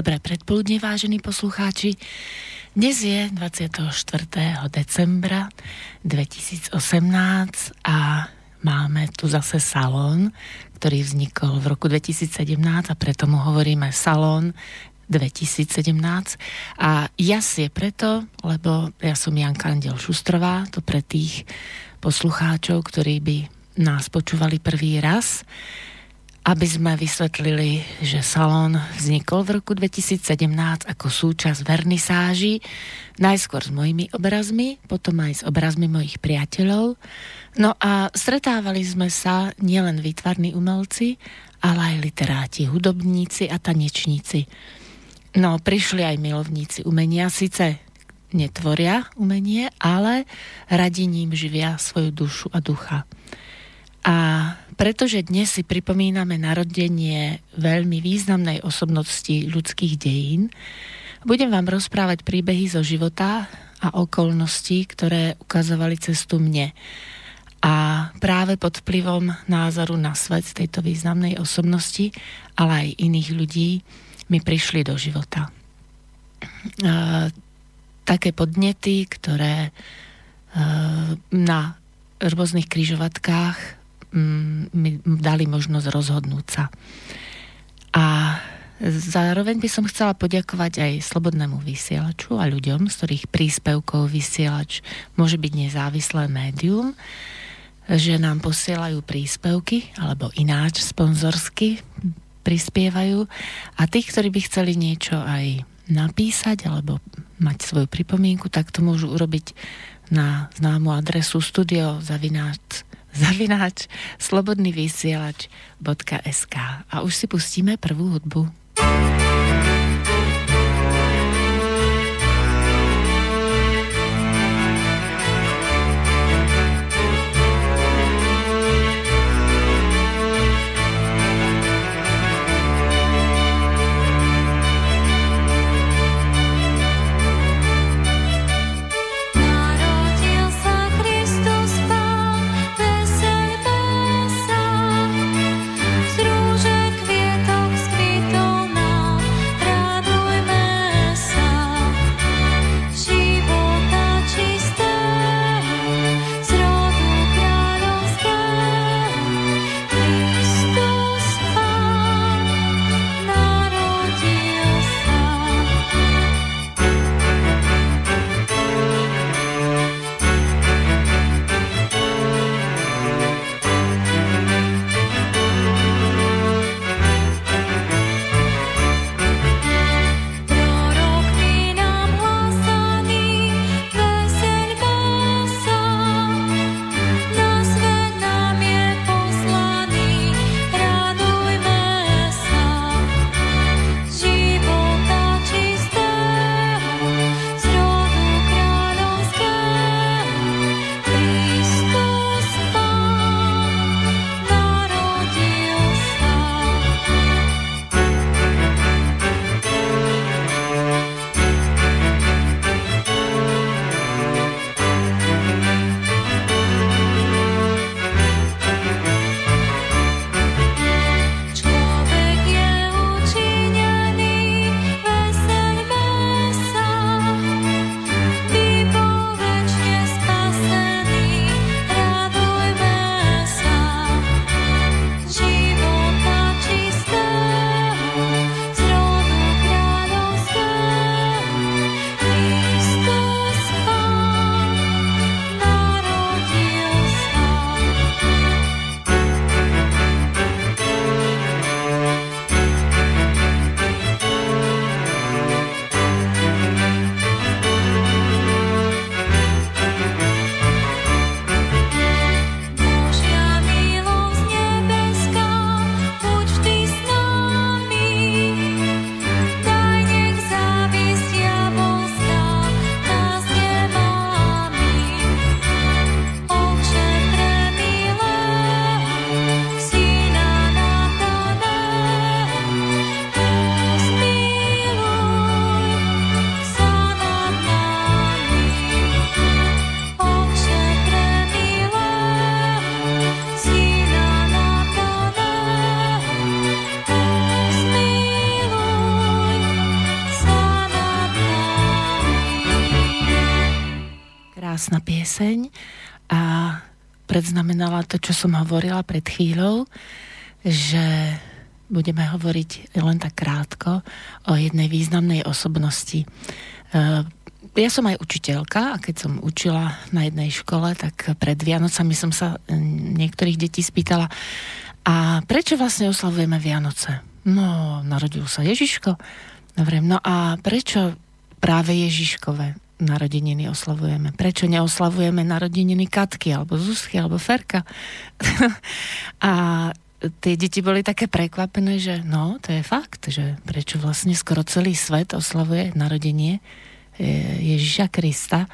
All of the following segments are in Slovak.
Dobré predpoludne, vážení poslucháči. Dnes je 24. decembra 2018 a máme tu zase salón, ktorý vznikol v roku 2017 a preto mu hovoríme salón 2017. A jas je preto, lebo ja som Janka Andel Šustrová, to pre tých poslucháčov, ktorí by nás počúvali prvý raz aby sme vysvetlili, že salón vznikol v roku 2017 ako súčasť vernisáži, najskôr s mojimi obrazmi, potom aj s obrazmi mojich priateľov. No a stretávali sme sa nielen výtvarní umelci, ale aj literáti, hudobníci a tanečníci. No, prišli aj milovníci umenia, síce netvoria umenie, ale radi ním živia svoju dušu a ducha. A pretože dnes si pripomíname narodenie veľmi významnej osobnosti ľudských dejín, budem vám rozprávať príbehy zo života a okolností, ktoré ukazovali cestu mne. A práve pod vplyvom názoru na svet tejto významnej osobnosti, ale aj iných ľudí, mi prišli do života. A, také podnety, ktoré a, na rôznych kryžovatkách mi dali možnosť rozhodnúť sa. A zároveň by som chcela poďakovať aj Slobodnému vysielaču a ľuďom, z ktorých príspevkov vysielač môže byť nezávislé médium, že nám posielajú príspevky alebo ináč sponzorsky prispievajú a tých, ktorí by chceli niečo aj napísať alebo mať svoju pripomienku, tak to môžu urobiť na známu adresu studiozavináč zavináč slobodnyvysielač.sk a už si pustíme prvú hudbu. Krásna pieseň a predznamenala to, čo som hovorila pred chvíľou, že budeme hovoriť len tak krátko o jednej významnej osobnosti. E, ja som aj učiteľka a keď som učila na jednej škole, tak pred Vianocami som sa niektorých detí spýtala, a prečo vlastne oslavujeme Vianoce? No, narodil sa Ježiško. Dobre, no a prečo práve Ježiškové narodeniny oslavujeme? Prečo neoslavujeme narodeniny Katky, alebo Zuzky, alebo Ferka? a tie deti boli také prekvapené, že no, to je fakt, že prečo vlastne skoro celý svet oslavuje narodenie e, Ježiša Krista.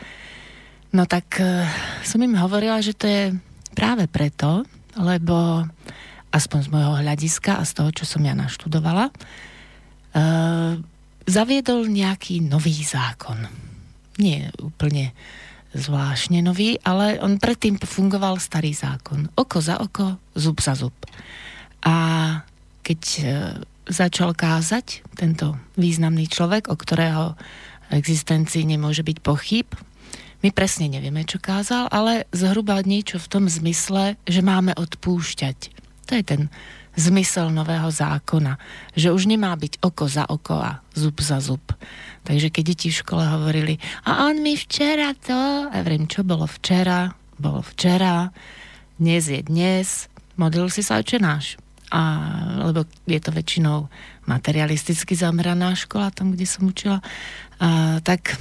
No tak e, som im hovorila, že to je práve preto, lebo aspoň z môjho hľadiska a z toho, čo som ja naštudovala, uh, zaviedol nejaký nový zákon. Nie úplne zvláštne nový, ale on predtým fungoval starý zákon. Oko za oko, zub za zub. A keď uh, začal kázať tento významný človek, o ktorého existencii nemôže byť pochyb, my presne nevieme, čo kázal, ale zhruba niečo v tom zmysle, že máme odpúšťať. To je ten zmysel nového zákona, že už nemá byť oko za oko a zub za zub. Takže keď deti v škole hovorili, a on mi včera to, a vrem, čo bolo včera, bolo včera, dnes je dnes, modlil si sa oče náš. A, lebo je to väčšinou materialisticky zameraná škola, tam, kde som učila, a, tak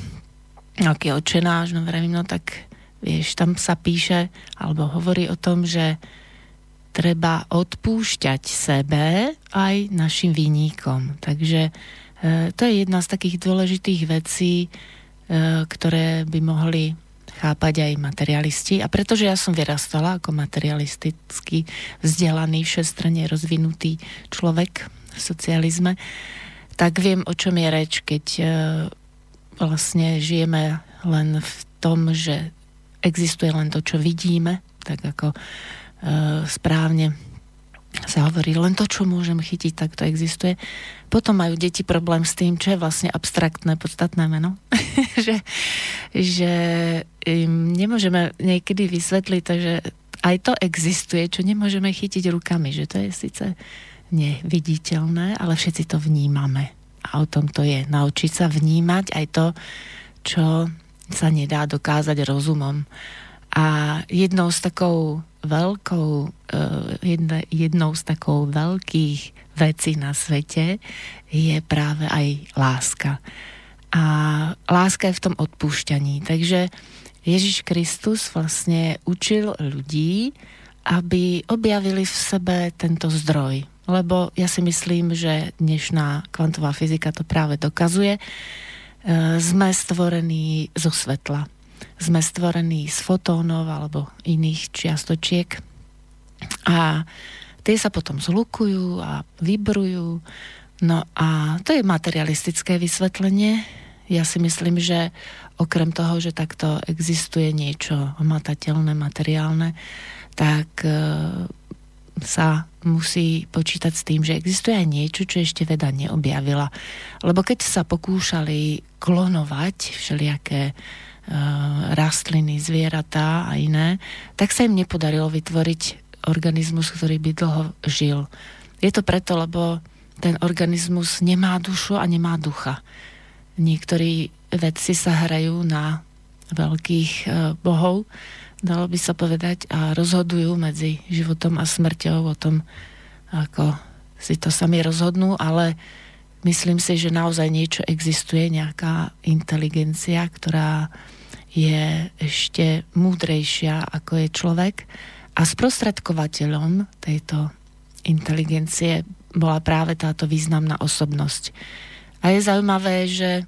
aký oče náš, no vrem, no tak vieš, tam sa píše, alebo hovorí o tom, že treba odpúšťať sebe aj našim výnikom. Takže e, to je jedna z takých dôležitých vecí, e, ktoré by mohli chápať aj materialisti. A pretože ja som vyrastala ako materialisticky vzdelaný, všestrane rozvinutý človek v socializme, tak viem, o čom je reč, keď e, vlastne žijeme len v tom, že existuje len to, čo vidíme, tak ako správne sa hovorí, len to, čo môžem chytiť, tak to existuje. Potom majú deti problém s tým, čo je vlastne abstraktné, podstatné meno. že, že im nemôžeme niekedy vysvetliť, takže aj to existuje, čo nemôžeme chytiť rukami, že to je síce neviditeľné, ale všetci to vnímame. A o tom to je. Naučiť sa vnímať aj to, čo sa nedá dokázať rozumom. A jednou z takou veľkou, eh, jedna, jednou z takou veľkých vecí na svete je práve aj láska. A láska je v tom odpúšťaní. Takže Ježiš Kristus vlastne učil ľudí, aby objavili v sebe tento zdroj. Lebo ja si myslím, že dnešná kvantová fyzika to práve dokazuje. Eh, sme stvorení zo svetla sme stvorení z fotónov alebo iných čiastočiek a tie sa potom zlukujú a vybrujú. No a to je materialistické vysvetlenie. Ja si myslím, že okrem toho, že takto existuje niečo matateľné, materiálne, tak e, sa musí počítať s tým, že existuje aj niečo, čo ešte veda neobjavila. Lebo keď sa pokúšali klonovať všelijaké rastliny, zvieratá a iné, tak sa im nepodarilo vytvoriť organizmus, ktorý by dlho žil. Je to preto, lebo ten organizmus nemá dušu a nemá ducha. Niektorí vedci sa hrajú na veľkých eh, bohov, dalo by sa povedať, a rozhodujú medzi životom a smrťou o tom, ako si to sami rozhodnú, ale myslím si, že naozaj niečo existuje, nejaká inteligencia, ktorá je ešte múdrejšia ako je človek a sprostredkovateľom tejto inteligencie bola práve táto významná osobnosť. A je zaujímavé, že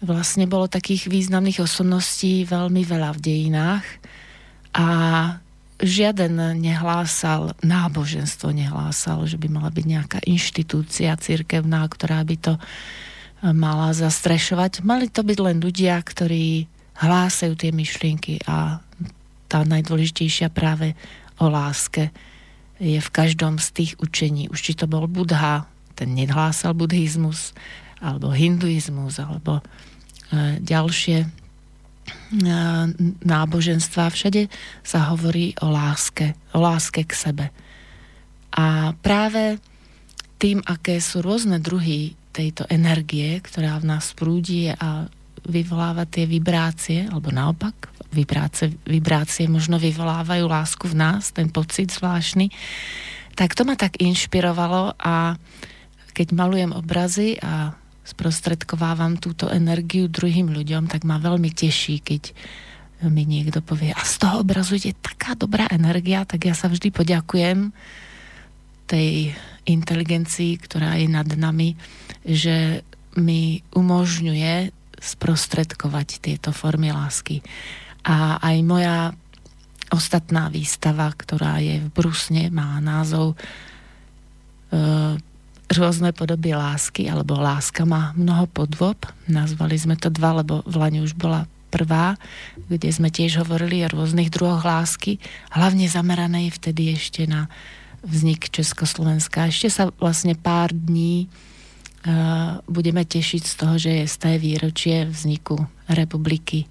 vlastne bolo takých významných osobností veľmi veľa v dejinách a žiaden nehlásal, náboženstvo nehlásal, že by mala byť nejaká inštitúcia cirkevná, ktorá by to mala zastrešovať. Mali to byť len ľudia, ktorí hlásajú tie myšlienky a tá najdôležitejšia práve o láske je v každom z tých učení. Už či to bol Budha, ten nedhlásal buddhizmus, alebo hinduizmus, alebo e, ďalšie náboženstva, všade sa hovorí o láske, o láske k sebe. A práve tým, aké sú rôzne druhy tejto energie, ktorá v nás prúdi a vyvoláva tie vibrácie, alebo naopak, vibrácie, vibrácie možno vyvolávajú lásku v nás, ten pocit zvláštny, tak to ma tak inšpirovalo a keď malujem obrazy a sprostredkovávam túto energiu druhým ľuďom, tak ma veľmi teší, keď mi niekto povie, a z toho obrazu ide taká dobrá energia, tak ja sa vždy poďakujem tej inteligencii, ktorá je nad nami, že mi umožňuje sprostredkovať tieto formy lásky. A aj moja ostatná výstava, ktorá je v Brusne, má názov e, rôzne podoby lásky, alebo láska má mnoho podôb. Nazvali sme to dva, lebo v Lani už bola prvá, kde sme tiež hovorili o rôznych druhoch lásky, hlavne zameranej vtedy ešte na vznik Československa. Ešte sa vlastne pár dní budeme tešiť z toho, že je sté výročie vzniku republiky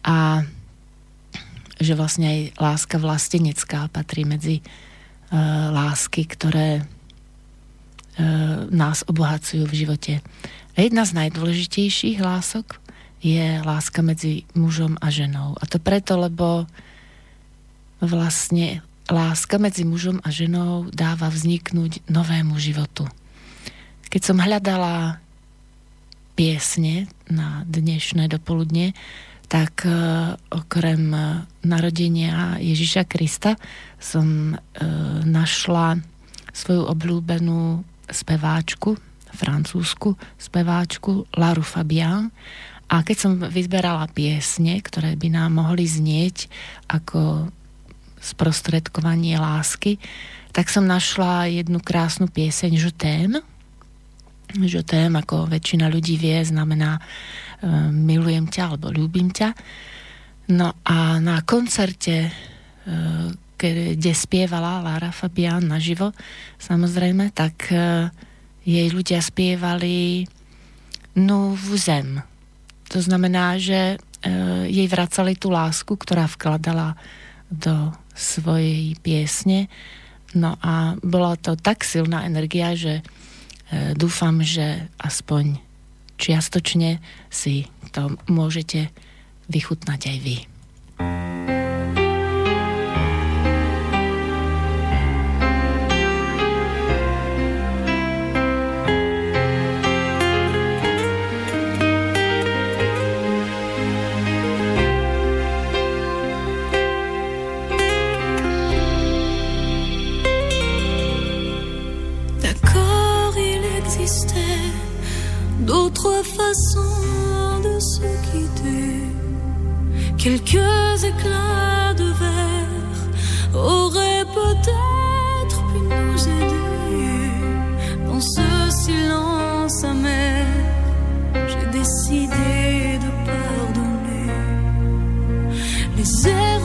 a že vlastne aj láska vlastenecká patrí medzi uh, lásky, ktoré E, nás obohacujú v živote. A jedna z najdôležitejších lások je láska medzi mužom a ženou. A to preto, lebo vlastne láska medzi mužom a ženou dáva vzniknúť novému životu. Keď som hľadala piesne na dnešné dopoludne, tak e, okrem narodenia Ježiša Krista som e, našla svoju obľúbenú speváčku, francúzsku speváčku Laru Fabian. A keď som vyzberala piesne, ktoré by nám mohli znieť ako sprostredkovanie lásky, tak som našla jednu krásnu pieseň Je Je t'aime, ako väčšina ľudí vie, znamená e, milujem ťa alebo ľúbim ťa. No a na koncerte e, kde spievala Lara Fabian naživo, samozrejme, tak e, jej ľudia spievali No zem. To znamená, že jej vracali tú lásku, ktorá vkladala do svojej piesne. No a bola to tak silná energia, že dúfam, že aspoň čiastočne si to môžete vychutnať aj vy. d'autres de se quitter. Quelques éclats de verre auraient peut-être pu nous aider. Dans ce silence amer, j'ai décidé de pardonner les erreurs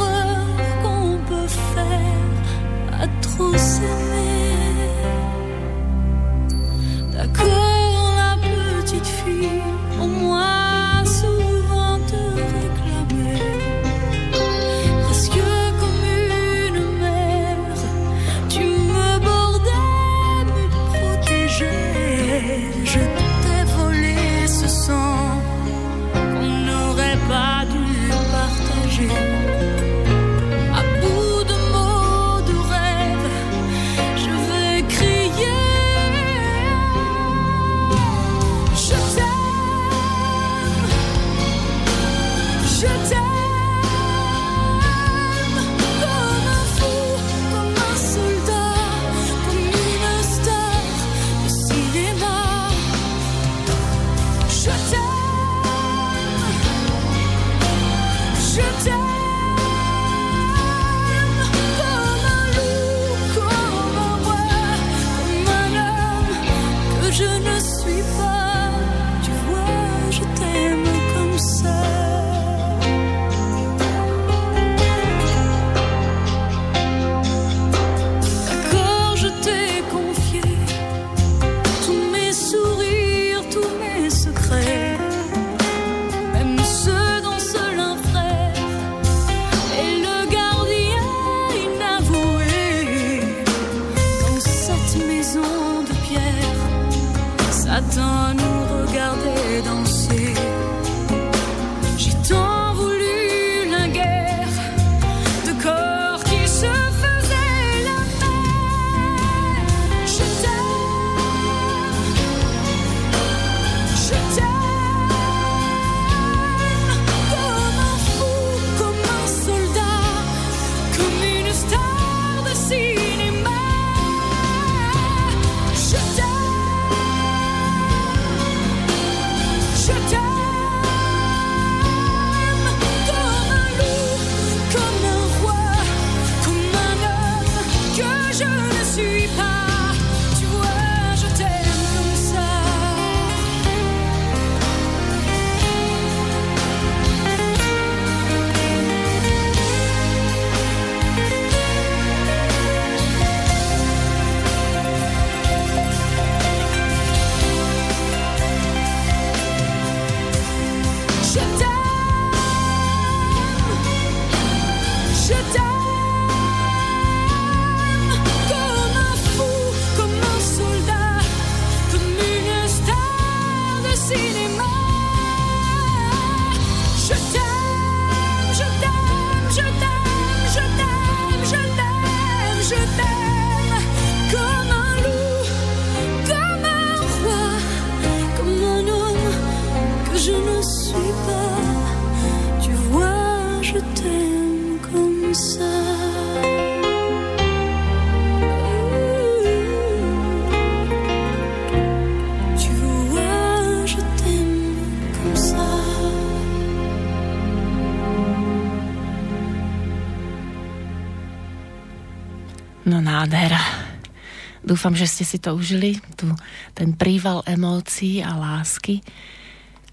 Dúfam, že ste si to užili, tu, ten príval emócií a lásky.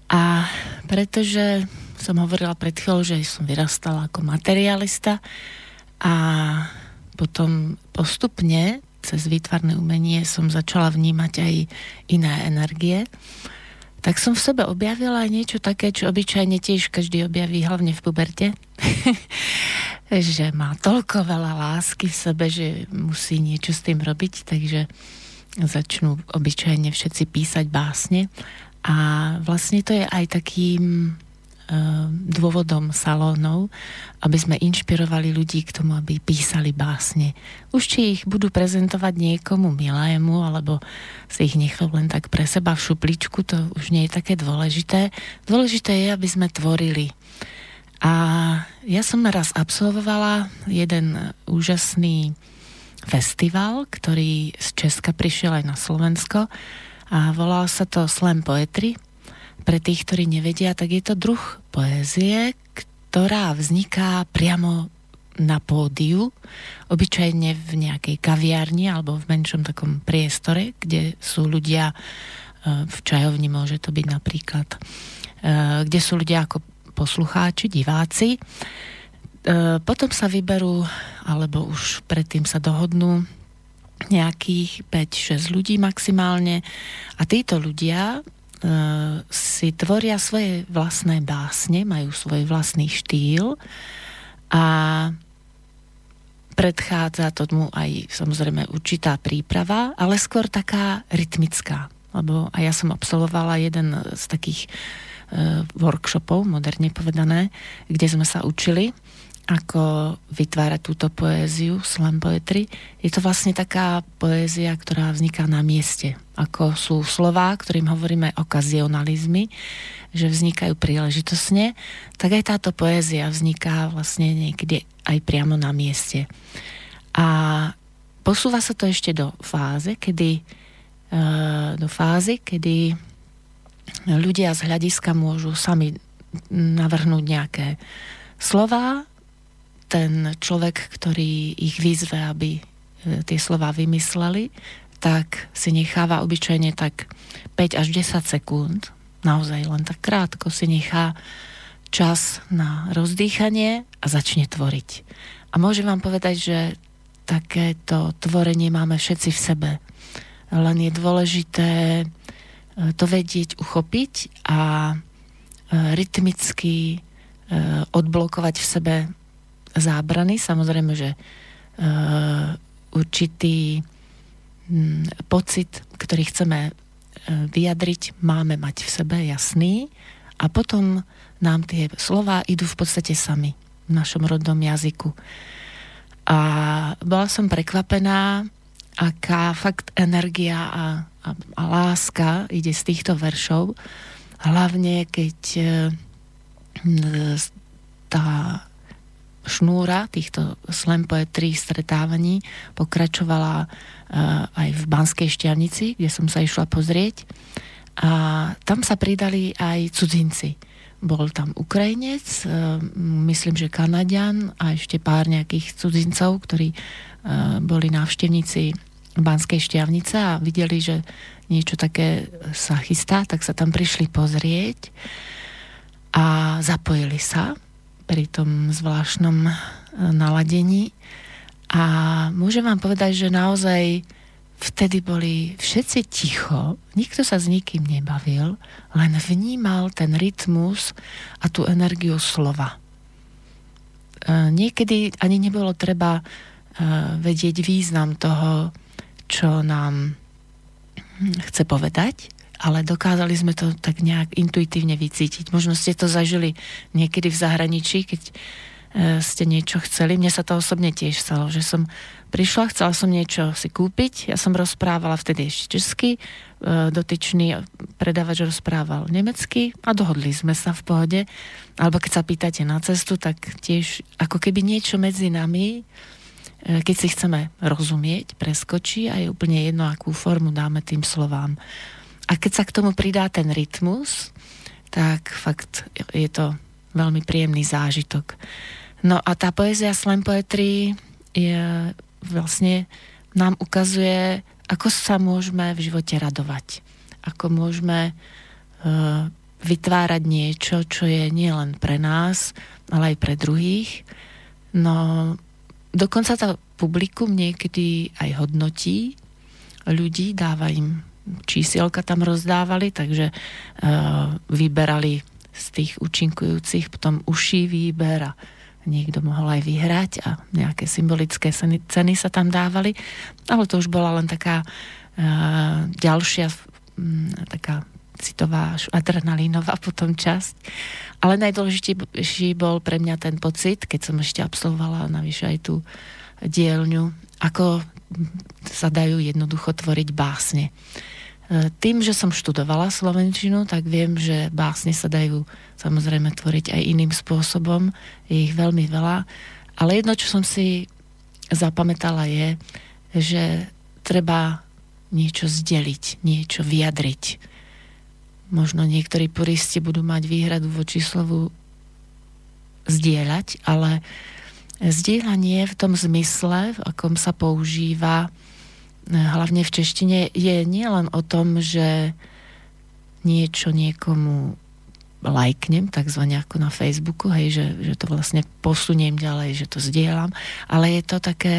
A pretože som hovorila pred chvíľou, že som vyrastala ako materialista a potom postupne cez výtvarné umenie som začala vnímať aj iné energie, tak som v sebe objavila niečo také, čo obyčajne tiež každý objaví, hlavne v puberte. že má toľko veľa lásky v sebe, že musí niečo s tým robiť, takže začnú obyčajne všetci písať básne. A vlastne to je aj takým eh, dôvodom salónov, aby sme inšpirovali ľudí k tomu, aby písali básne. Už či ich budú prezentovať niekomu milému, alebo si ich nechajú len tak pre seba v šupličku, to už nie je také dôležité. Dôležité je, aby sme tvorili. A ja som raz absolvovala jeden úžasný festival, ktorý z Česka prišiel aj na Slovensko a volal sa to Slam Poetry. Pre tých, ktorí nevedia, tak je to druh poézie, ktorá vzniká priamo na pódiu, obyčajne v nejakej kaviarni alebo v menšom takom priestore, kde sú ľudia, e, v čajovni môže to byť napríklad, e, kde sú ľudia ako poslucháči, diváci. E, potom sa vyberú, alebo už predtým sa dohodnú nejakých 5-6 ľudí maximálne a títo ľudia e, si tvoria svoje vlastné básne, majú svoj vlastný štýl a predchádza tomu aj samozrejme určitá príprava, ale skôr taká rytmická. Lebo a ja som absolvovala jeden z takých workshopov, moderne povedané, kde sme sa učili, ako vytvárať túto poéziu, slam poetry. Je to vlastne taká poézia, ktorá vzniká na mieste. Ako sú slová, ktorým hovoríme okazionalizmy, že vznikajú príležitosne, tak aj táto poézia vzniká vlastne niekde aj priamo na mieste. A posúva sa to ešte do fáze, kedy e, do fázy, kedy ľudia z hľadiska môžu sami navrhnúť nejaké slova. Ten človek, ktorý ich vyzve, aby e, tie slova vymysleli, tak si necháva obyčajne tak 5 až 10 sekúnd, naozaj len tak krátko si nechá čas na rozdýchanie a začne tvoriť. A môžem vám povedať, že takéto tvorenie máme všetci v sebe. Len je dôležité to vedieť uchopiť a e, rytmicky e, odblokovať v sebe zábrany. Samozrejme, že e, určitý pocit, ktorý chceme vyjadriť, máme mať v sebe jasný a potom nám tie slova idú v podstate sami v našom rodnom jazyku. A bola som prekvapená, aká fakt energia a, a, a láska ide z týchto veršov. Hlavne keď e, tá šnúra týchto slam poetry stretávaní pokračovala e, aj v Banskej šťavnici, kde som sa išla pozrieť. A tam sa pridali aj cudzinci. Bol tam Ukrajinec, e, myslím, že Kanadian a ešte pár nejakých cudzincov, ktorí boli návštevníci Banskej šťavnice a videli, že niečo také sa chystá, tak sa tam prišli pozrieť a zapojili sa pri tom zvláštnom e, naladení. A môžem vám povedať, že naozaj vtedy boli všetci ticho, nikto sa s nikým nebavil, len vnímal ten rytmus a tú energiu slova. E, niekedy ani nebolo treba e, vedieť význam toho, čo nám chce povedať, ale dokázali sme to tak nejak intuitívne vycítiť. Možno ste to zažili niekedy v zahraničí, keď e, ste niečo chceli. Mne sa to osobne tiež stalo, že som prišla, chcela som niečo si kúpiť, ja som rozprávala vtedy ešte česky, e, dotyčný predávač rozprával nemecky a dohodli sme sa v pohode. Alebo keď sa pýtate na cestu, tak tiež ako keby niečo medzi nami keď si chceme rozumieť, preskočí a je úplne jedno, akú formu dáme tým slovám. A keď sa k tomu pridá ten rytmus, tak fakt je to veľmi príjemný zážitok. No a tá poézia slam poetry je vlastne nám ukazuje, ako sa môžeme v živote radovať. Ako môžeme uh, vytvárať niečo, čo je nielen pre nás, ale aj pre druhých. No, dokonca to publikum niekedy aj hodnotí. Ľudí, dáva im čísielka tam rozdávali, takže uh, vyberali z tých účinkujúcich potom uší výber a niekto mohol aj vyhrať a nejaké symbolické ceny, ceny sa tam dávali, ale to už bola len taká uh, ďalšia um, taká citová, adrenalínová potom časť. Ale najdôležitejší bol pre mňa ten pocit, keď som ešte absolvovala navyše aj tú dielňu, ako sa dajú jednoducho tvoriť básne. E, tým, že som študovala slovenčinu, tak viem, že básne sa dajú samozrejme tvoriť aj iným spôsobom. Je ich veľmi veľa. Ale jedno, čo som si zapamätala je, že treba niečo zdeliť, niečo vyjadriť. Možno niektorí puristi budú mať výhradu voči slovu zdieľať, ale zdieľanie v tom zmysle, v akom sa používa, hlavne v češtine, je nielen o tom, že niečo niekomu lajknem, takzvané ako na Facebooku, hej, že, že to vlastne posuniem ďalej, že to zdieľam, ale je to také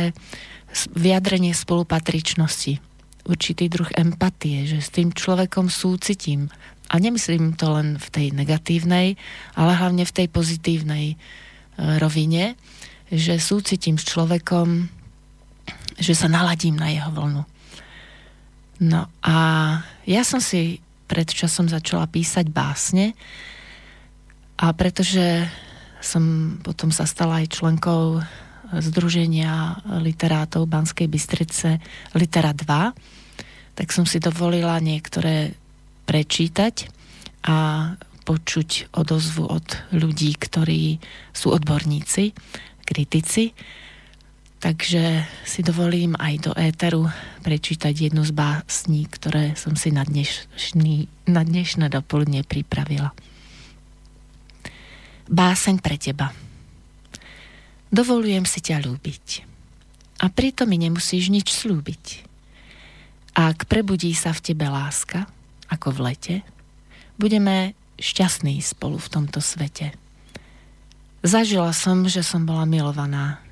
vyjadrenie spolupatričnosti, určitý druh empatie, že s tým človekom súcitím. A nemyslím to len v tej negatívnej, ale hlavne v tej pozitívnej e, rovine, že súcitím s človekom, že sa naladím na jeho vlnu. No a ja som si pred časom začala písať básne a pretože som potom sa stala aj členkou Združenia literátov Banskej Bystrice Litera 2, tak som si dovolila niektoré prečítať a počuť odozvu od ľudí, ktorí sú odborníci, kritici Takže si dovolím aj do éteru prečítať jednu z básní, ktoré som si na, dnešný, na dnešné dopoludne pripravila. Báseň pre teba. Dovolujem si ťa ľúbiť. A pritom mi nemusíš nič slúbiť. Ak prebudí sa v tebe láska, ako v lete, budeme šťastní spolu v tomto svete. Zažila som, že som bola milovaná,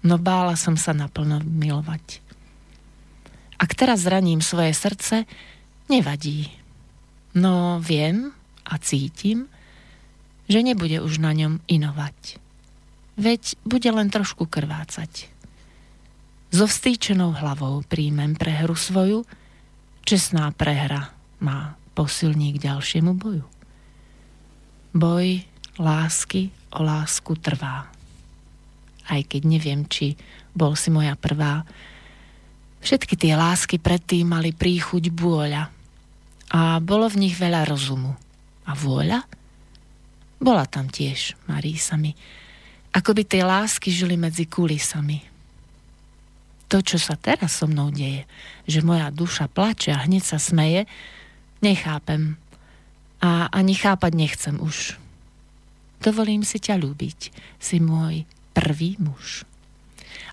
no bála som sa naplno milovať. Ak teraz zraním svoje srdce, nevadí. No viem a cítim, že nebude už na ňom inovať. Veď bude len trošku krvácať. So vstýčenou hlavou príjmem prehru svoju, čestná prehra má posilní k ďalšiemu boju. Boj lásky o lásku trvá aj keď neviem, či bol si moja prvá. Všetky tie lásky predtým mali príchuť bôľa. A bolo v nich veľa rozumu. A vôľa? Bola tam tiež, Marísami. Ako by tie lásky žili medzi kulisami. To, čo sa teraz so mnou deje, že moja duša plače a hneď sa smeje, nechápem. A ani chápať nechcem už. Dovolím si ťa ľúbiť. Si môj prvý muž.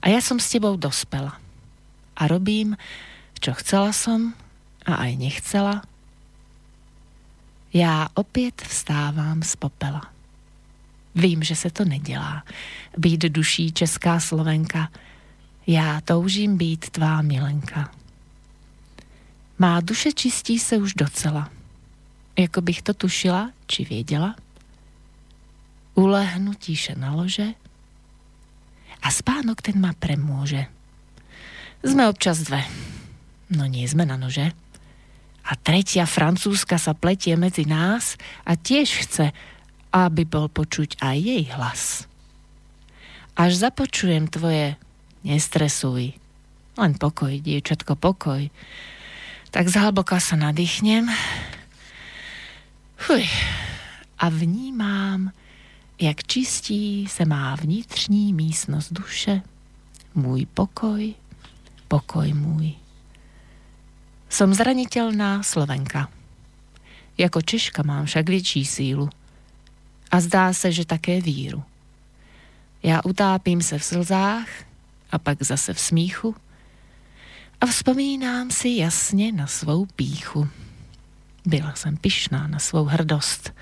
A ja som s tebou dospela. A robím, čo chcela som a aj nechcela. Já opět vstávám z popela. Vím, že se to nedělá. Být duší česká slovenka. Já toužím být tvá milenka. Má duše čistí se už docela. Jako bych to tušila, či věděla. Ulehnu tíše na lože a spánok ten ma premôže. Sme občas dve. No nie sme na nože. A tretia francúzska sa pletie medzi nás a tiež chce, aby bol počuť aj jej hlas. Až započujem tvoje nestresuj, len pokoj, dievčatko, pokoj. Tak zhlboka sa nadýchnem Fuj. a vnímám, jak čistí se má vnitřní místnost duše, můj pokoj, pokoj můj. Som zraniteľná Slovenka. Jako Češka mám však větší sílu. A zdá se, že také víru. Já utápím se v slzách a pak zase v smíchu. A vzpomínám si jasně na svou píchu. Byla jsem pyšná na svou hrdost.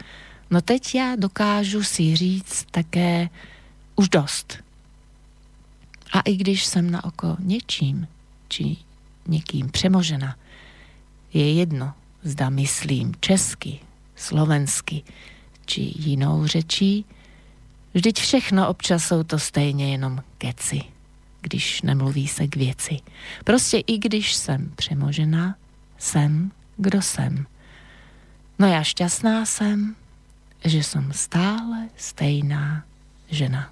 No teď já dokážu si říct také už dost. A i když jsem na oko něčím či někým přemožena, je jedno, zda myslím česky, slovensky či jinou řečí, vždyť všechno občas jsou to stejně jenom keci, když nemluví se k věci. Prostě i když jsem přemožena, jsem, kdo jsem. No já šťastná jsem, že som stále stejná žena.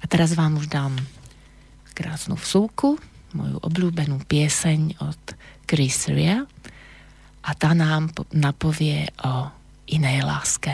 A teraz vám už dám krásnu vsúku, moju obľúbenú pieseň od Chris Ria a tá nám napovie o inej láske.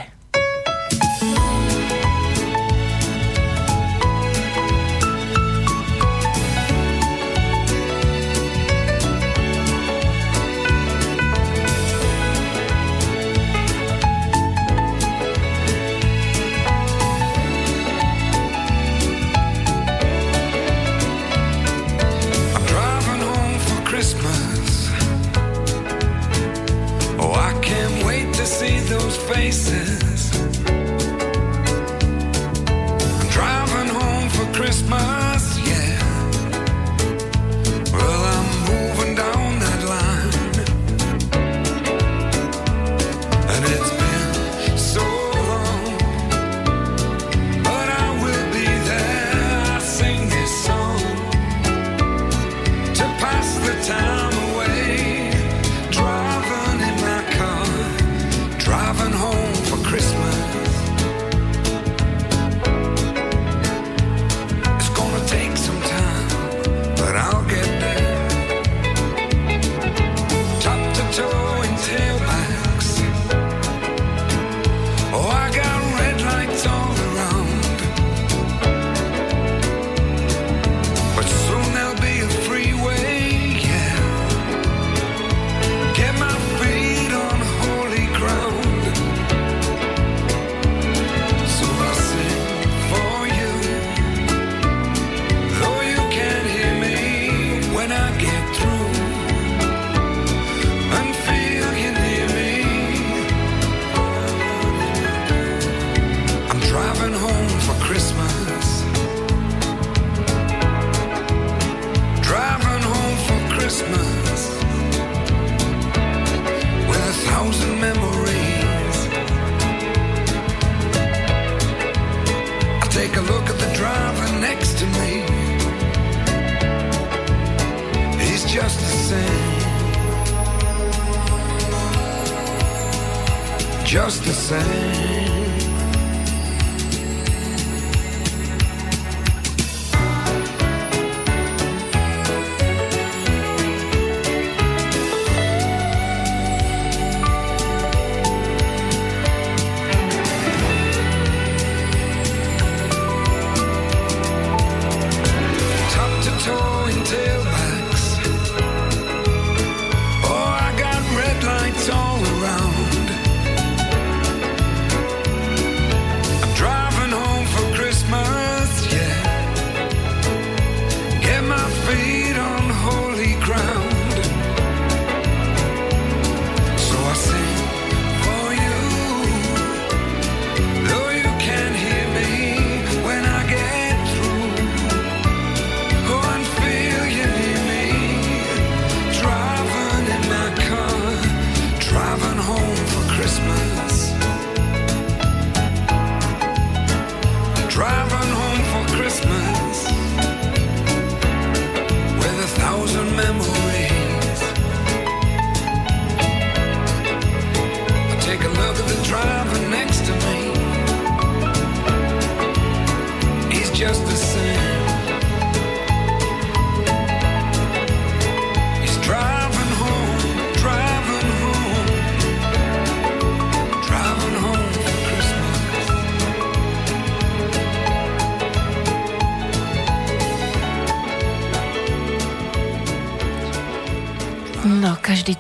Každý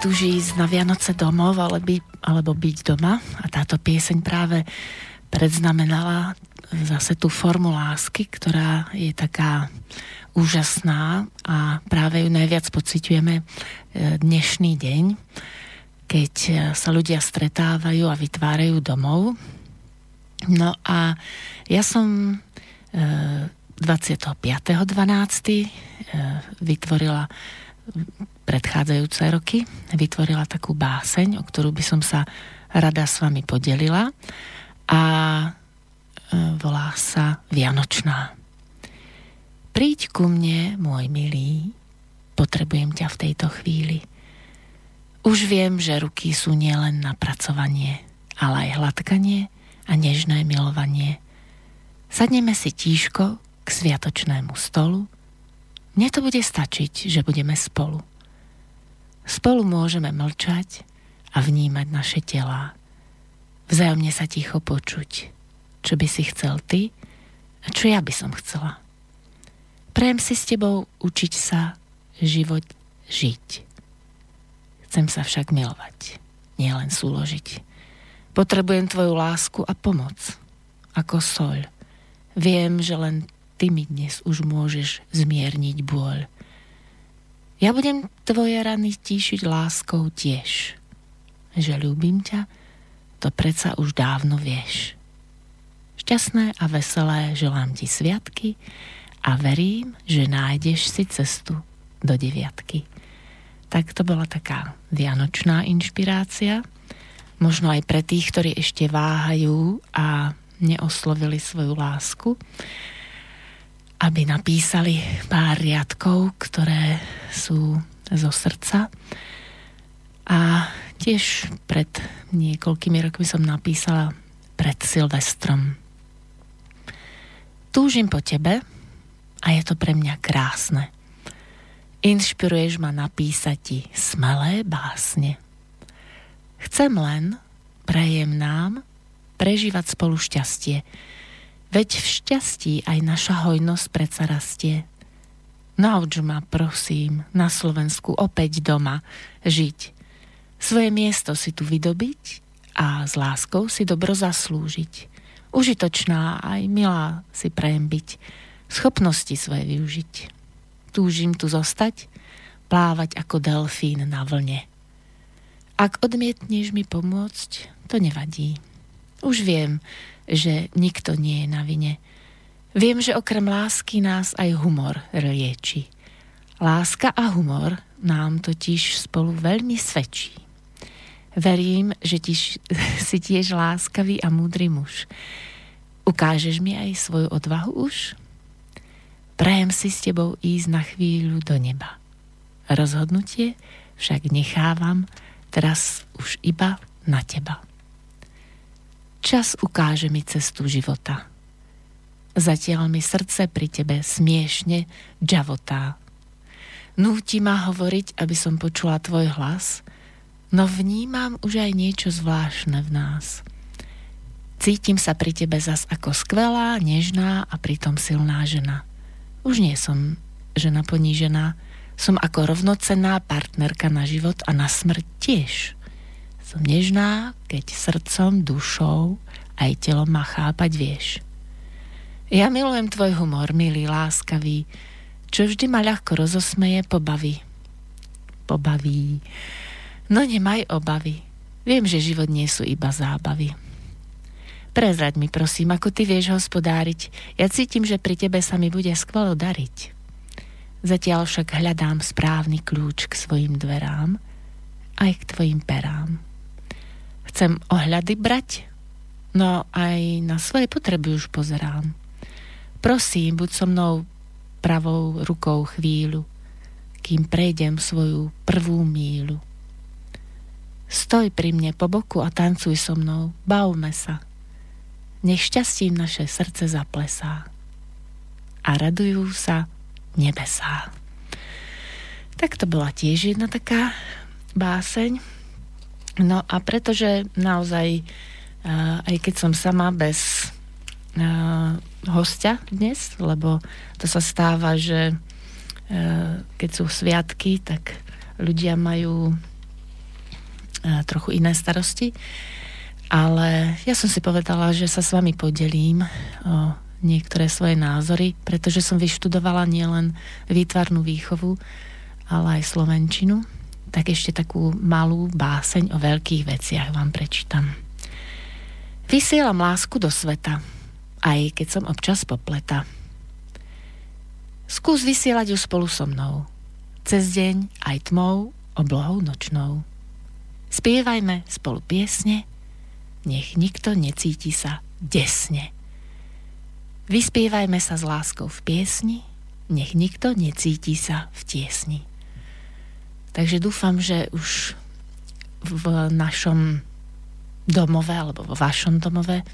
tuží ísť na Vianoce domov ale by, alebo byť doma a táto pieseň práve predznamenala zase tú formu lásky, ktorá je taká úžasná a práve ju najviac pociťujeme e, dnešný deň, keď e, sa ľudia stretávajú a vytvárajú domov. No a ja som 25.12. vytvorila predchádzajúce roky, vytvorila takú báseň, o ktorú by som sa rada s vami podelila a volá sa Vianočná. Príď ku mne, môj milý, potrebujem ťa v tejto chvíli. Už viem, že ruky sú nielen na pracovanie, ale aj hladkanie a nežné milovanie. Sadneme si tížko k sviatočnému stolu. Mne to bude stačiť, že budeme spolu. Spolu môžeme mlčať a vnímať naše telá. Vzájomne sa ticho počuť, čo by si chcel ty a čo ja by som chcela. Prajem si s tebou učiť sa život žiť. Chcem sa však milovať, nielen súložiť. Potrebujem tvoju lásku a pomoc, ako soľ. Viem, že len ty mi dnes už môžeš zmierniť bôľ. Ja budem tvoje rany tíšiť láskou tiež. Že ľúbim ťa, to predsa už dávno vieš. Šťastné a veselé želám ti sviatky, a verím, že nájdeš si cestu do deviatky. Tak to bola taká vianočná inšpirácia, možno aj pre tých, ktorí ešte váhajú a neoslovili svoju lásku, aby napísali pár riadkov, ktoré sú zo srdca. A tiež pred niekoľkými rokmi som napísala pred Silvestrom. Túžim po tebe, a je to pre mňa krásne. Inšpiruješ ma napísať ti smelé básne. Chcem len, prejem nám, prežívať spolu šťastie. Veď v šťastí aj naša hojnosť predsa rastie. Nauč ma, prosím, na Slovensku opäť doma žiť. Svoje miesto si tu vydobiť a s láskou si dobro zaslúžiť. Užitočná aj milá si prejem byť schopnosti svoje využiť. Túžim tu zostať, plávať ako delfín na vlne. Ak odmietneš mi pomôcť, to nevadí. Už viem, že nikto nie je na vine. Viem, že okrem lásky nás aj humor lieči. Láska a humor nám totiž spolu veľmi svedčí. Verím, že tiž, si tiež láskavý a múdry muž. Ukážeš mi aj svoju odvahu už? Prajem si s tebou ísť na chvíľu do neba. Rozhodnutie však nechávam teraz už iba na teba. Čas ukáže mi cestu života. Zatiaľ mi srdce pri tebe smiešne džavotá. Núti ma hovoriť, aby som počula tvoj hlas, no vnímam už aj niečo zvláštne v nás. Cítim sa pri tebe zas ako skvelá, nežná a pritom silná žena. Už nie som žena ponížená, som ako rovnocenná partnerka na život a na smrť tiež. Som nežná, keď srdcom, dušou aj telom má chápať vieš. Ja milujem tvoj humor, milý, láskavý, čo vždy ma ľahko rozosmeje, pobaví. Pobaví. No nemaj obavy. Viem, že život nie sú iba zábavy. Prezrať mi prosím, ako ty vieš hospodáriť. Ja cítim, že pri tebe sa mi bude skvelo dariť. Zatiaľ však hľadám správny kľúč k svojim dverám, aj k tvojim perám. Chcem ohľady brať, no aj na svoje potreby už pozerám. Prosím, buď so mnou pravou rukou chvíľu, kým prejdem svoju prvú mílu. Stoj pri mne po boku a tancuj so mnou, bavme sa – nech šťastím naše srdce zaplesá a radujú sa nebesá. Tak to bola tiež jedna taká báseň. No a pretože naozaj, aj keď som sama bez hostia dnes, lebo to sa stáva, že keď sú sviatky, tak ľudia majú trochu iné starosti, ale ja som si povedala, že sa s vami podelím o niektoré svoje názory, pretože som vyštudovala nielen výtvarnú výchovu, ale aj slovenčinu. Tak ešte takú malú báseň o veľkých veciach vám prečítam. Vysielam lásku do sveta, aj keď som občas popleta. Skús vysielať ju spolu so mnou. Cez deň aj tmou, oblohou nočnou. Spievajme spolu piesne, nech nikto necíti sa desne. Vyspievajme sa s láskou v piesni, nech nikto necíti sa v tiesni. Takže dúfam, že už v našom domove alebo vo vašom domove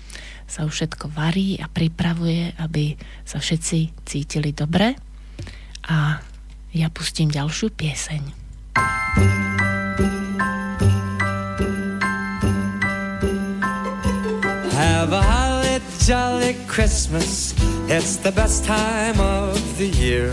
sa už všetko varí a pripravuje, aby sa všetci cítili dobre. A ja pustím ďalšiu pieseň. Have a holly jolly Christmas. It's the best time of the year.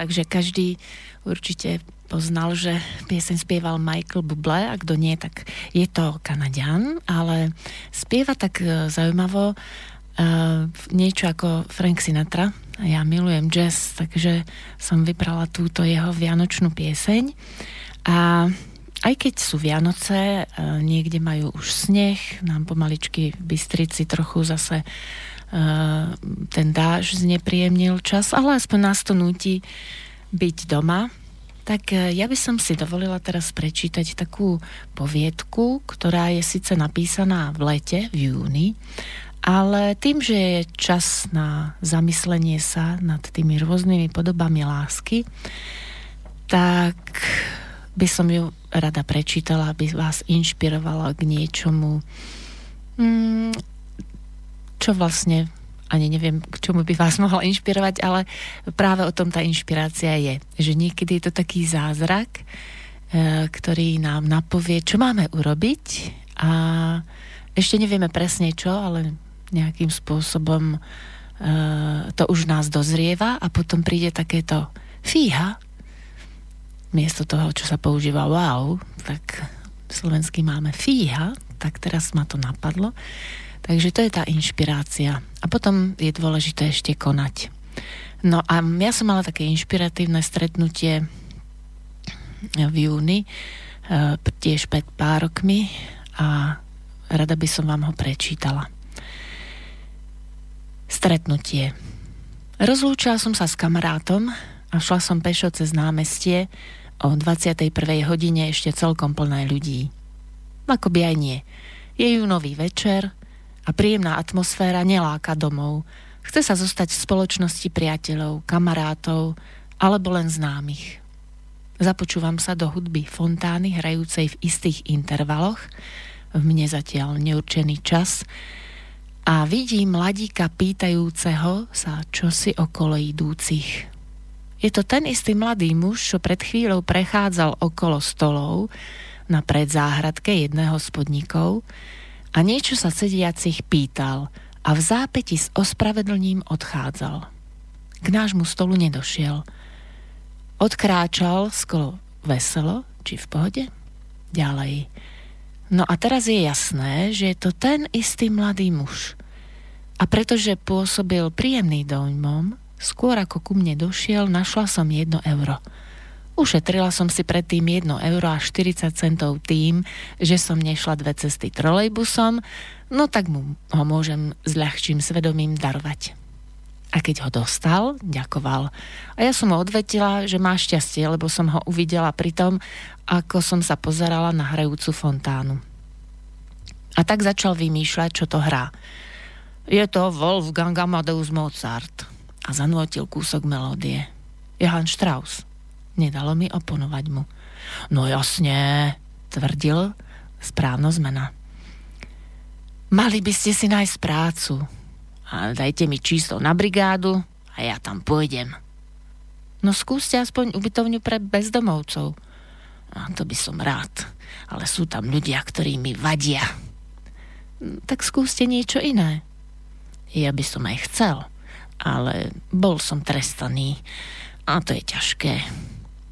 takže každý určite poznal, že pieseň spieval Michael Bublé a kto nie, tak je to Kanadian, ale spieva tak e, zaujímavo uh, niečo ako Frank Sinatra. Ja milujem jazz, takže som vybrala túto jeho vianočnú pieseň a aj keď sú Vianoce, uh, niekde majú už sneh, nám pomaličky v Bystrici trochu zase ten dáž znepríjemnil čas, ale aspoň nás to nutí byť doma. Tak e, ja by som si dovolila teraz prečítať takú poviedku, ktorá je síce napísaná v lete, v júni, ale tým, že je čas na zamyslenie sa nad tými rôznymi podobami lásky, tak by som ju rada prečítala, aby vás inšpirovala k niečomu, mm, čo vlastne ani neviem, k čomu by vás mohla inšpirovať, ale práve o tom tá inšpirácia je, že niekedy je to taký zázrak, e, ktorý nám napovie, čo máme urobiť a ešte nevieme presne čo, ale nejakým spôsobom e, to už nás dozrieva a potom príde takéto fíha, miesto toho, čo sa používa wow, tak slovensky máme fíha, tak teraz ma to napadlo. Takže to je tá inšpirácia. A potom je dôležité ešte konať. No a ja som mala také inšpiratívne stretnutie v júni, e, tiež pred pár rokmi a rada by som vám ho prečítala. Stretnutie. Rozlúčila som sa s kamarátom a šla som pešo cez námestie o 21. hodine ešte celkom plné ľudí. Ako by aj nie. Je júnový večer, a príjemná atmosféra neláka domov. Chce sa zostať v spoločnosti priateľov, kamarátov alebo len známych. Započúvam sa do hudby fontány hrajúcej v istých intervaloch, v mne zatiaľ neurčený čas a vidím mladíka pýtajúceho sa čosi okolo idúcich. Je to ten istý mladý muž, čo pred chvíľou prechádzal okolo stolov na predzáhradke jedného z podnikov a niečo sa sediacich pýtal a v zápäti s ospravedlním odchádzal. K nášmu stolu nedošiel. Odkráčal skolo veselo, či v pohode? Ďalej. No a teraz je jasné, že je to ten istý mladý muž. A pretože pôsobil príjemný dojmom, Skôr ako ku mne došiel, našla som jedno euro. Ušetrila som si predtým 1 euro a 40 centov tým, že som nešla dve cesty trolejbusom, no tak mu ho môžem s ľahčím svedomím darovať. A keď ho dostal, ďakoval. A ja som ho odvetila, že má šťastie, lebo som ho uvidela pri tom, ako som sa pozerala na hrajúcu fontánu. A tak začal vymýšľať, čo to hrá. Je to Wolfgang Amadeus Mozart a zanútil kúsok melódie. Johann Strauss. Nedalo mi oponovať mu. No jasne, tvrdil správno zmena. Mali by ste si nájsť prácu. A dajte mi číslo na brigádu a ja tam pôjdem. No skúste aspoň ubytovňu pre bezdomovcov. A to by som rád, ale sú tam ľudia, ktorí mi vadia. Tak skúste niečo iné. Ja by som aj chcel, ale bol som trestaný. A to je ťažké.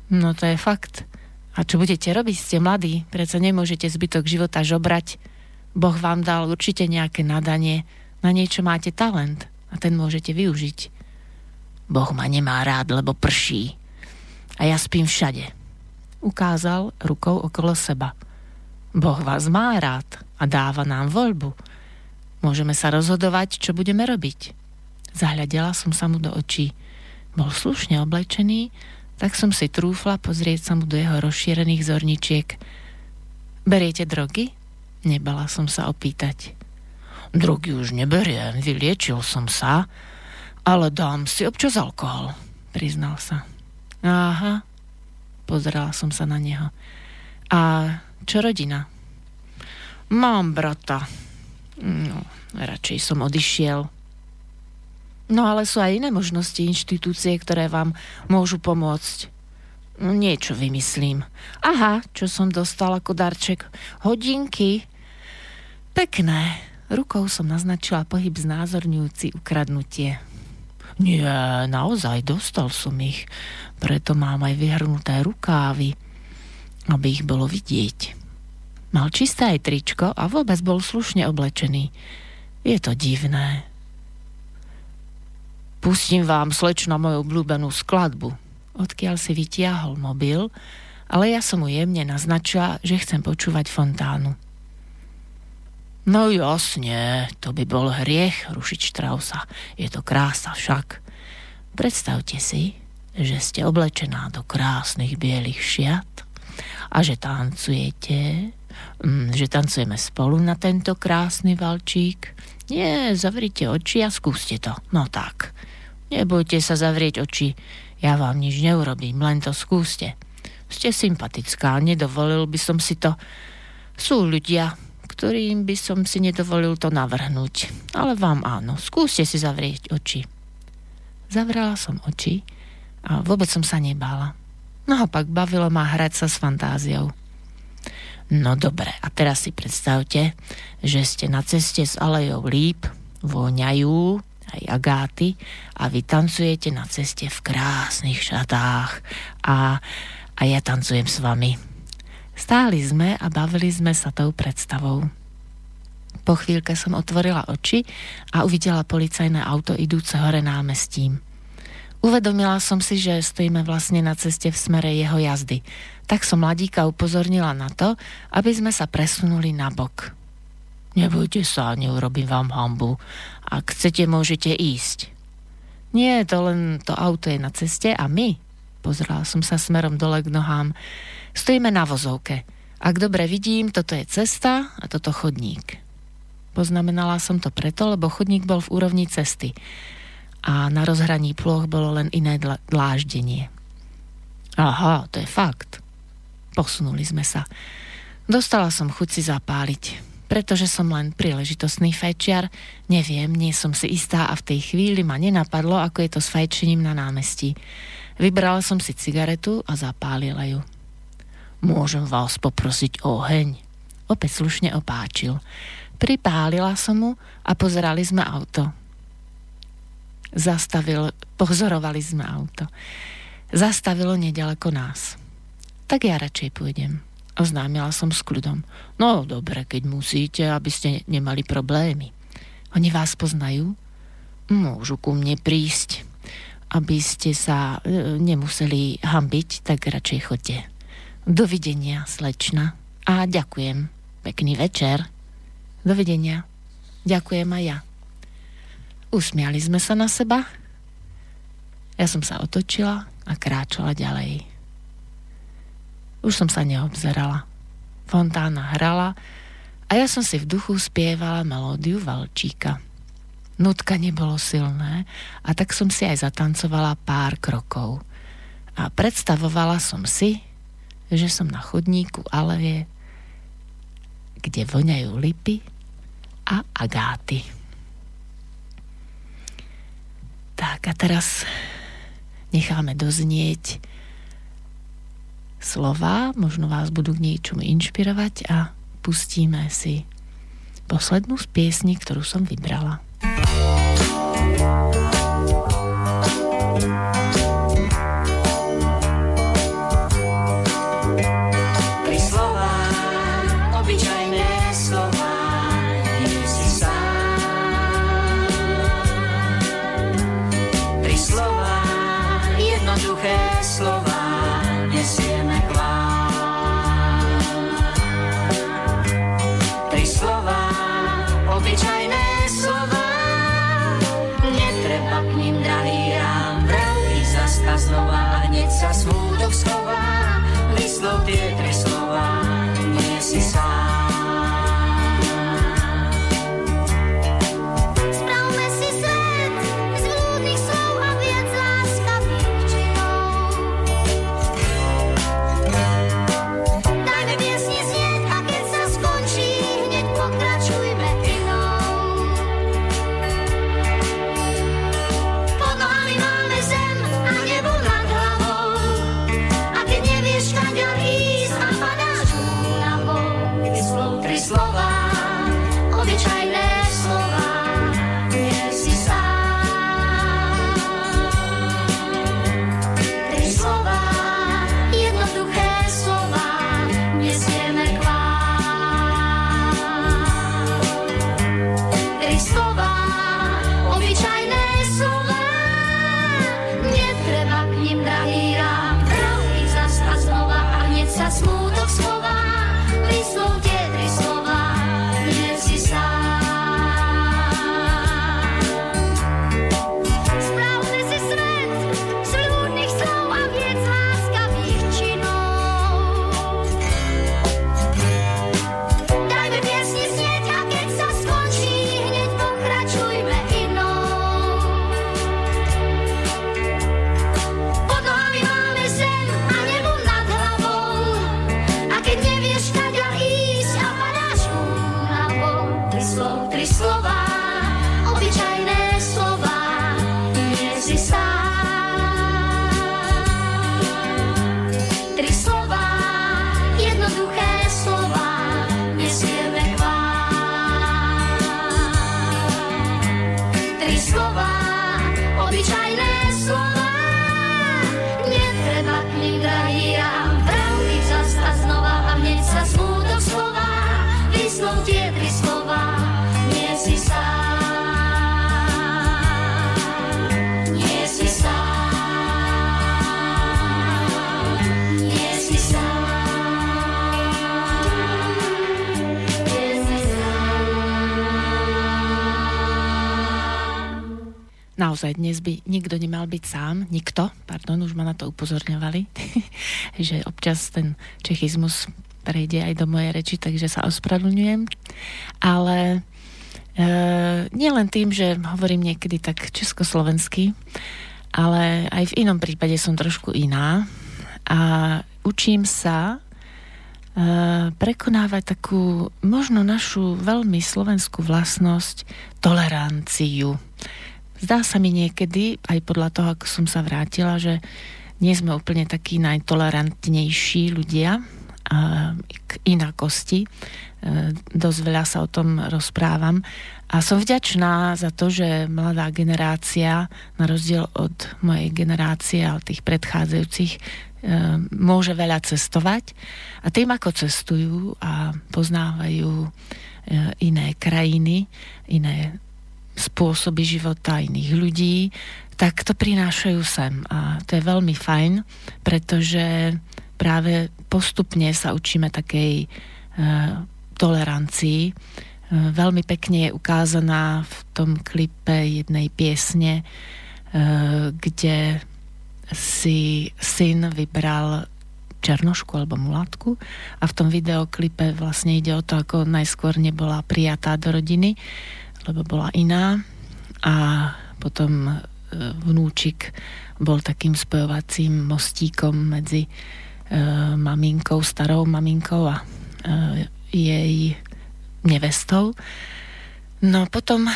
No to je fakt. A čo budete robiť? Ste mladí, preto nemôžete zbytok života žobrať. Boh vám dal určite nejaké nadanie, na niečo máte talent a ten môžete využiť. Boh ma nemá rád, lebo prší. A ja spím všade. Ukázal rukou okolo seba. Boh vás má rád a dáva nám voľbu. Môžeme sa rozhodovať, čo budeme robiť. Zahľadela som sa mu do očí. Bol slušne oblečený, tak som si trúfla pozrieť sa mu do jeho rozšírených zorničiek. Beriete drogy? Nebala som sa opýtať. Drogy už neberiem, vyliečil som sa, ale dám si občas alkohol, priznal sa. Aha, pozerala som sa na neho. A čo rodina? Mám brata. No, radšej som odišiel. No ale sú aj iné možnosti, inštitúcie, ktoré vám môžu pomôcť. Niečo vymyslím. Aha, čo som dostal ako darček. Hodinky. Pekné. Rukou som naznačila pohyb znázorňujúci ukradnutie. Nie, naozaj dostal som ich. Preto mám aj vyhrnuté rukávy, aby ich bolo vidieť. Mal čisté aj tričko a vôbec bol slušne oblečený. Je to divné. Pustím vám, slečna, moju obľúbenú skladbu. Odkiaľ si vytiahol mobil, ale ja som mu jemne naznačila, že chcem počúvať fontánu. No jasne, to by bol hriech rušiť Štrausa. Je to krása však. Predstavte si, že ste oblečená do krásnych bielých šiat a že tancujete, mm, že tancujeme spolu na tento krásny valčík. Nie, zavrite oči a skúste to. No tak. Nebojte sa zavrieť oči, ja vám nič neurobím, len to skúste. Ste sympatická, nedovolil by som si to. Sú ľudia, ktorým by som si nedovolil to navrhnúť. Ale vám áno, skúste si zavrieť oči. Zavrela som oči a vôbec som sa nebála. Naopak bavilo ma hrať sa s fantáziou. No dobre, a teraz si predstavte, že ste na ceste s alejou líp, voňajú, aj agáty a vy tancujete na ceste v krásnych šatách a, a ja tancujem s vami. Stáli sme a bavili sme sa tou predstavou. Po chvíľke som otvorila oči a uvidela policajné auto idúce hore námestím. Uvedomila som si, že stojíme vlastne na ceste v smere jeho jazdy. Tak som mladíka upozornila na to, aby sme sa presunuli na bok. Nebojte sa, neurobím vám hambu. Ak chcete, môžete ísť. Nie, to len to auto je na ceste a my, pozrela som sa smerom dole k nohám, stojíme na vozovke. Ak dobre vidím, toto je cesta a toto chodník. Poznamenala som to preto, lebo chodník bol v úrovni cesty a na rozhraní ploch bolo len iné dláždenie. Aha, to je fakt. Posunuli sme sa. Dostala som chuť si zapáliť. pretože som len príležitostný fajčiar, neviem, nie som si istá a v tej chvíli ma nenapadlo, ako je to s fajčením na námestí. Vybrala som si cigaretu a zapálila ju. Môžem vás poprosiť oheň? Opäť slušne opáčil. Pripálila som mu a pozerali sme auto. Zastavil, pozorovali sme auto. Zastavilo nedaleko nás. Tak ja radšej pôjdem. Oznámila som s kľudom. No dobre, keď musíte, aby ste nemali problémy. Oni vás poznajú? Môžu ku mne prísť. Aby ste sa e, nemuseli hambiť, tak radšej chodte. Dovidenia, slečna. A ďakujem. Pekný večer. Dovidenia. Ďakujem aj ja. Usmiali sme sa na seba. Ja som sa otočila a kráčala ďalej. Už som sa neobzerala. Fontána hrala a ja som si v duchu spievala melódiu Valčíka. Nutka nebolo silné a tak som si aj zatancovala pár krokov. A predstavovala som si, že som na chodníku Alevie, kde voňajú lipy a agáty. Tak a teraz necháme doznieť slova, možno vás budú k niečomu inšpirovať a pustíme si poslednú z piesní, ktorú som vybrala. Dnes by nikto nemal byť sám, nikto, pardon, už ma na to upozorňovali, že občas ten čechizmus prejde aj do mojej reči, takže sa ospravedlňujem. Ale e, nie len tým, že hovorím niekedy tak československy, ale aj v inom prípade som trošku iná a učím sa prekonávať takú možno našu veľmi slovenskú vlastnosť, toleranciu. Zdá sa mi niekedy, aj podľa toho, ako som sa vrátila, že nie sme úplne takí najtolerantnejší ľudia k inakosti. E, dosť veľa sa o tom rozprávam. A som vďačná za to, že mladá generácia, na rozdiel od mojej generácie a tých predchádzajúcich, e, môže veľa cestovať. A tým, ako cestujú a poznávajú e, iné krajiny, iné spôsoby života iných ľudí, tak to prinášajú sem. A to je veľmi fajn, pretože práve postupne sa učíme takej e, tolerancii. E, veľmi pekne je ukázaná v tom klipe jednej piesne, e, kde si syn vybral černošku alebo mulatku a v tom videoklipe vlastne ide o to, ako najskôr nebola prijatá do rodiny, lebo bola iná a potom e, vnúčik bol takým spojovacím mostíkom medzi e, maminkou, starou maminkou a e, jej nevestou. No potom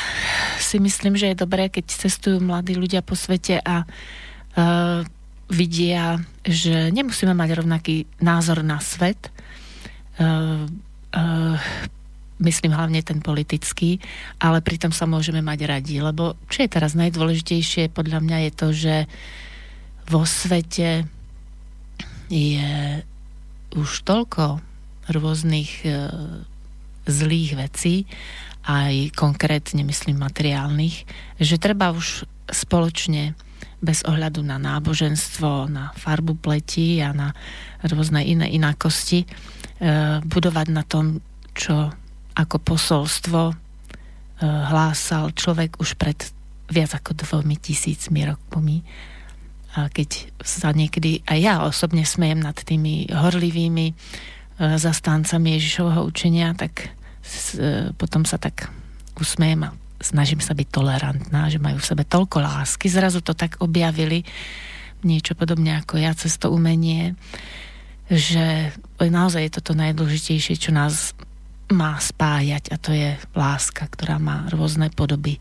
si myslím, že je dobré, keď cestujú mladí ľudia po svete a uh, vidia, že nemusíme mať rovnaký názor na svet. Uh, uh, myslím hlavne ten politický, ale pritom sa môžeme mať radi, lebo čo je teraz najdôležitejšie podľa mňa je to, že vo svete je už toľko rôznych e, zlých vecí, aj konkrétne myslím materiálnych, že treba už spoločne bez ohľadu na náboženstvo, na farbu pleti a na rôzne iné inakosti e, budovať na tom, čo ako posolstvo e, hlásal človek už pred viac ako dvomi tisícmi rokmi. A keď sa niekedy aj ja osobne smejem nad tými horlivými e, zastáncami Ježišovho učenia, tak e, potom sa tak usmejem a snažím sa byť tolerantná, že majú v sebe toľko lásky. Zrazu to tak objavili, niečo podobne ako ja cez to umenie, že naozaj je toto najdôležitejšie, čo nás má spájať a to je láska, ktorá má rôzne podoby. E,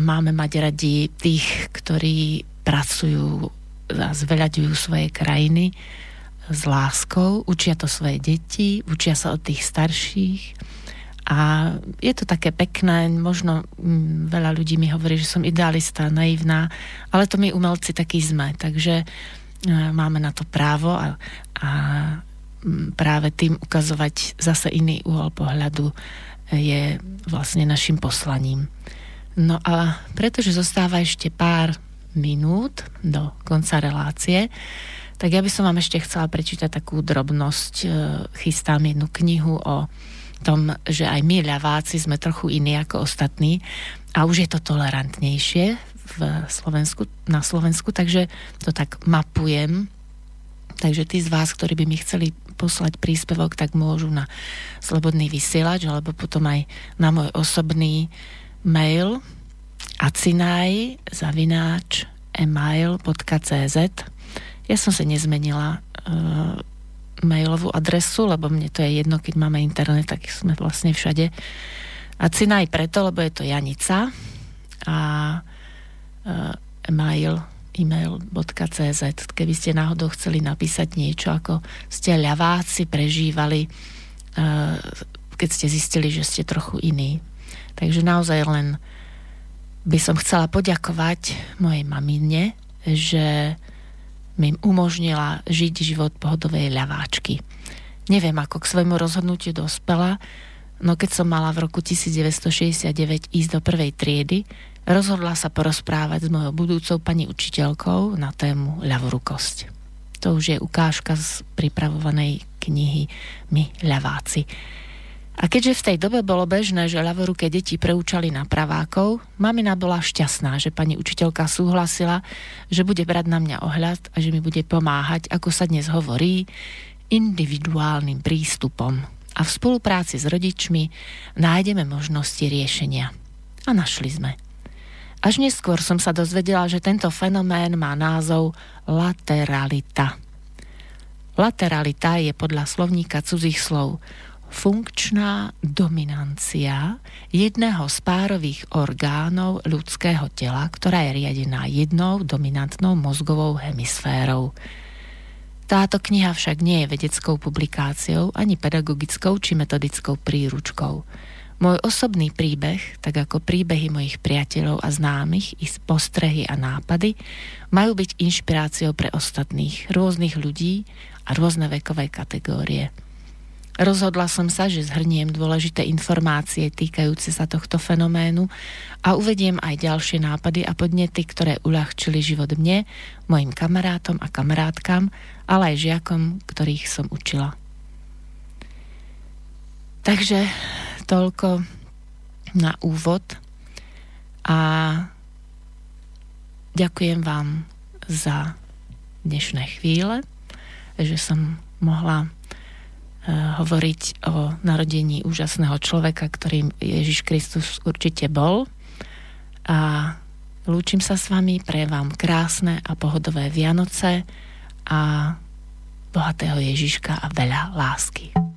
máme mať radi tých, ktorí pracujú a zveľaďujú svoje krajiny s láskou, učia to svoje deti, učia sa od tých starších a je to také pekné, možno mm, veľa ľudí mi hovorí, že som idealista, naivná, ale to my umelci takí sme, takže e, máme na to právo a, a práve tým ukazovať zase iný uhol pohľadu je vlastne našim poslaním. No a pretože zostáva ešte pár minút do konca relácie, tak ja by som vám ešte chcela prečítať takú drobnosť. E, chystám jednu knihu o tom, že aj my ľaváci sme trochu iní ako ostatní a už je to tolerantnejšie v Slovensku, na Slovensku, takže to tak mapujem. Takže tí z vás, ktorí by mi chceli poslať príspevok, tak môžu na Slobodný vysielač alebo potom aj na môj osobný mail acinaj zavináč email.cz Ja som sa nezmenila uh, mailovú adresu, lebo mne to je jedno, keď máme internet, tak sme vlastne všade. Acinaj preto, lebo je to Janica a uh, email email.cz, keby ste náhodou chceli napísať niečo, ako ste ľaváci prežívali, eh, keď ste zistili, že ste trochu iní. Takže naozaj len by som chcela poďakovať mojej mamine, že mi umožnila žiť život pohodovej ľaváčky. Neviem, ako k svojmu rozhodnutiu dospela, no keď som mala v roku 1969 ísť do prvej triedy, rozhodla sa porozprávať s mojou budúcou pani učiteľkou na tému ľavorukosť. To už je ukážka z pripravovanej knihy My ľaváci. A keďže v tej dobe bolo bežné, že ľavoruké deti preúčali na pravákov, mamina bola šťastná, že pani učiteľka súhlasila, že bude brať na mňa ohľad a že mi bude pomáhať, ako sa dnes hovorí, individuálnym prístupom. A v spolupráci s rodičmi nájdeme možnosti riešenia. A našli sme. Až neskôr som sa dozvedela, že tento fenomén má názov lateralita. Lateralita je podľa slovníka cudzích slov funkčná dominancia jedného z párových orgánov ľudského tela, ktorá je riadená jednou dominantnou mozgovou hemisférou. Táto kniha však nie je vedeckou publikáciou ani pedagogickou či metodickou príručkou. Môj osobný príbeh, tak ako príbehy mojich priateľov a známych, i postrehy a nápady, majú byť inšpiráciou pre ostatných, rôznych ľudí a rôzne vekové kategórie. Rozhodla som sa, že zhrniem dôležité informácie týkajúce sa tohto fenoménu a uvediem aj ďalšie nápady a podnety, ktoré uľahčili život mne, mojim kamarátom a kamarátkam, ale aj žiakom, ktorých som učila. Takže toľko na úvod a ďakujem vám za dnešné chvíle, že som mohla Eh, hovoriť o narodení úžasného človeka, ktorým Ježiš Kristus určite bol. A lúčim sa s vami, pre vám krásne a pohodové Vianoce a bohatého Ježiška a veľa lásky.